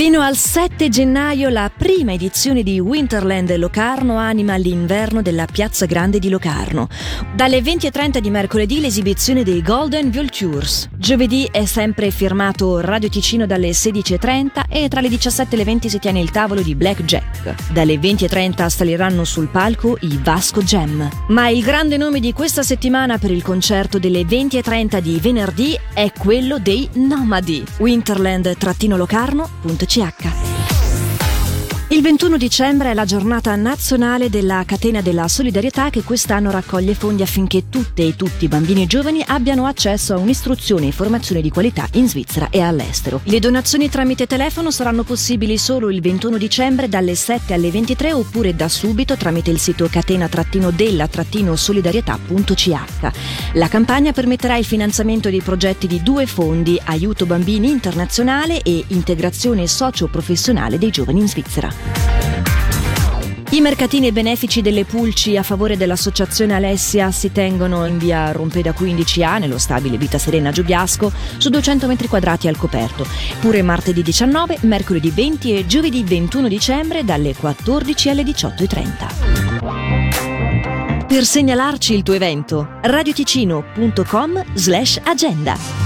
Fino al 7 gennaio la prima edizione di Winterland Locarno anima l'inverno della Piazza Grande di Locarno. Dalle 20.30 di mercoledì l'esibizione dei Golden Vultures. Giovedì è sempre firmato Radio Ticino dalle 16.30 e tra le 17 e le 20 si tiene il tavolo di Blackjack. Dalle 20.30 saliranno sul palco i Vasco Jam. Ma il grande nome di questa settimana per il concerto delle 20.30 di venerdì è quello dei Nomadi. Winterland-locarno.com CH. Il 21 dicembre è la giornata nazionale della catena della solidarietà che quest'anno raccoglie fondi affinché tutte e tutti, bambini e giovani, abbiano accesso a un'istruzione e formazione di qualità in Svizzera e all'estero. Le donazioni tramite telefono saranno possibili solo il 21 dicembre dalle 7 alle 23 oppure da subito tramite il sito catena-della-solidarietà.ch. La campagna permetterà il finanziamento dei progetti di due fondi, Aiuto Bambini Internazionale e Integrazione Socio-Professionale dei Giovani in Svizzera. I mercatini benefici delle pulci a favore dell'associazione Alessia si tengono in via Rompeda 15A nello stabile Vita Serena Giubiasco su 200 metri quadrati al coperto. Pure martedì 19, mercoledì 20 e giovedì 21 dicembre dalle 14 alle 18.30. Per segnalarci il tuo evento, radioticino.com slash agenda.